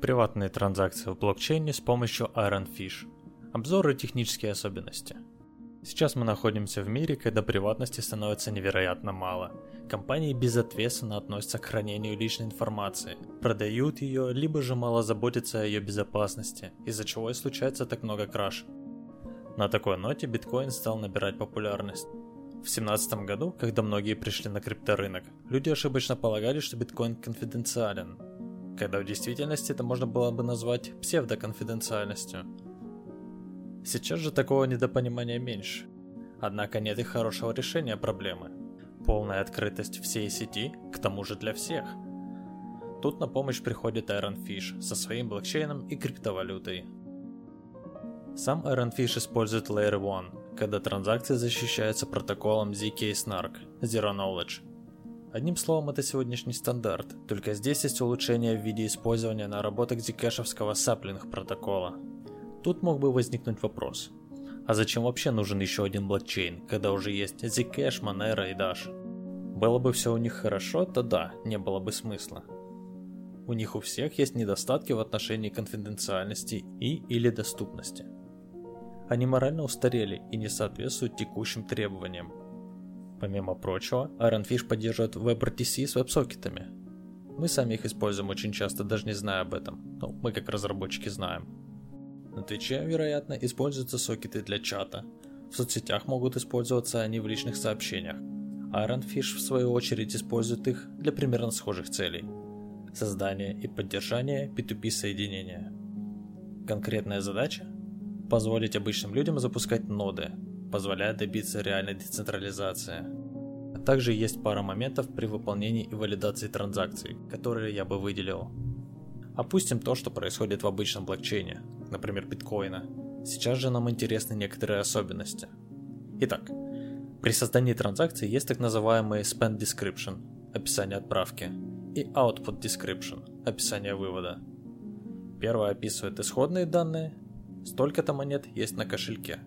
Приватные транзакции в блокчейне с помощью Ironfish. Обзоры и технические особенности. Сейчас мы находимся в мире, когда приватности становится невероятно мало. Компании безответственно относятся к хранению личной информации, продают ее, либо же мало заботятся о ее безопасности, из-за чего и случается так много краж. На такой ноте биткоин стал набирать популярность. В 2017 году, когда многие пришли на крипторынок, люди ошибочно полагали, что биткоин конфиденциален, когда в действительности это можно было бы назвать псевдоконфиденциальностью. Сейчас же такого недопонимания меньше. Однако нет и хорошего решения проблемы. Полная открытость всей сети, к тому же для всех. Тут на помощь приходит Ironfish со своим блокчейном и криптовалютой. Сам Ironfish использует Layer 1, когда транзакции защищаются протоколом ZK-SNARK – Zero Knowledge. Одним словом, это сегодняшний стандарт, только здесь есть улучшение в виде использования наработок зикэшевского саплинг протокола. Тут мог бы возникнуть вопрос. А зачем вообще нужен еще один блокчейн, когда уже есть Zcash, Monero и Dash? Было бы все у них хорошо, то да, не было бы смысла. У них у всех есть недостатки в отношении конфиденциальности и или доступности. Они морально устарели и не соответствуют текущим требованиям. Помимо прочего, Ironfish поддерживает WebRTC с веб-сокетами. Мы сами их используем очень часто, даже не зная об этом. Ну, мы как разработчики знаем. На Твиче, вероятно, используются сокеты для чата. В соцсетях могут использоваться они в личных сообщениях. Ironfish, в свою очередь, использует их для примерно схожих целей. Создание и поддержание P2P соединения. Конкретная задача позволить обычным людям запускать ноды, позволяя добиться реальной децентрализации. А также есть пара моментов при выполнении и валидации транзакций, которые я бы выделил. Опустим то, что происходит в обычном блокчейне, например биткоина. Сейчас же нам интересны некоторые особенности. Итак, при создании транзакции есть так называемый spend description, описание отправки, и output description, описание вывода. Первое описывает исходные данные, Столько-то монет есть на кошельке.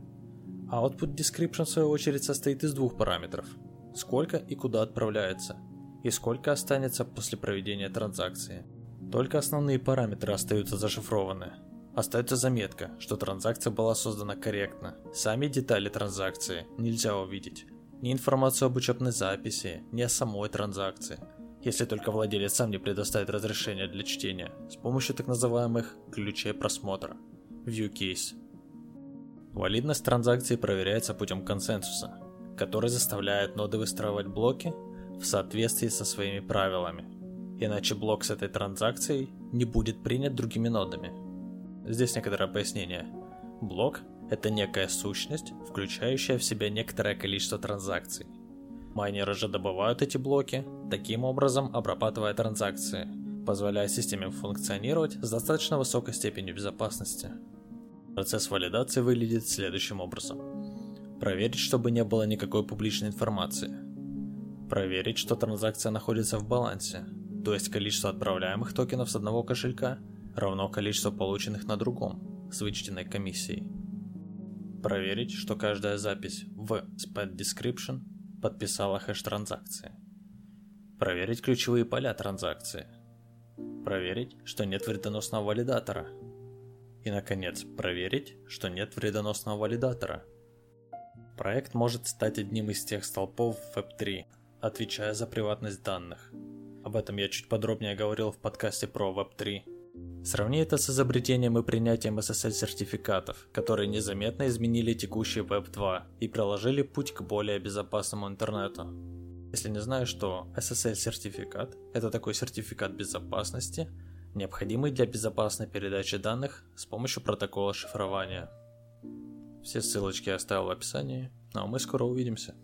А output description в свою очередь состоит из двух параметров. Сколько и куда отправляется, и сколько останется после проведения транзакции. Только основные параметры остаются зашифрованы. Остается заметка, что транзакция была создана корректно. Сами детали транзакции нельзя увидеть. Ни информацию об учетной записи, ни о самой транзакции. Если только владелец сам не предоставит разрешение для чтения с помощью так называемых ключей просмотра. ViewCase. Валидность транзакции проверяется путем консенсуса, который заставляет ноды выстраивать блоки в соответствии со своими правилами, иначе блок с этой транзакцией не будет принят другими нодами. Здесь некоторое пояснение. Блок – это некая сущность, включающая в себя некоторое количество транзакций. Майнеры же добывают эти блоки, таким образом обрабатывая транзакции, позволяя системе функционировать с достаточно высокой степенью безопасности. Процесс валидации выглядит следующим образом. Проверить, чтобы не было никакой публичной информации. Проверить, что транзакция находится в балансе, то есть количество отправляемых токенов с одного кошелька равно количеству полученных на другом, с вычтенной комиссией. Проверить, что каждая запись в SPAD Description подписала хэш транзакции. Проверить ключевые поля транзакции. Проверить, что нет вредоносного валидатора – и, наконец, проверить, что нет вредоносного валидатора. Проект может стать одним из тех столпов Web3, отвечая за приватность данных. Об этом я чуть подробнее говорил в подкасте про Web3. Сравни это с изобретением и принятием SSL-сертификатов, которые незаметно изменили текущий Web 2 и проложили путь к более безопасному интернету. Если не знаешь, что SSL-сертификат – это такой сертификат безопасности, необходимый для безопасной передачи данных с помощью протокола шифрования. Все ссылочки я оставил в описании, ну а мы скоро увидимся.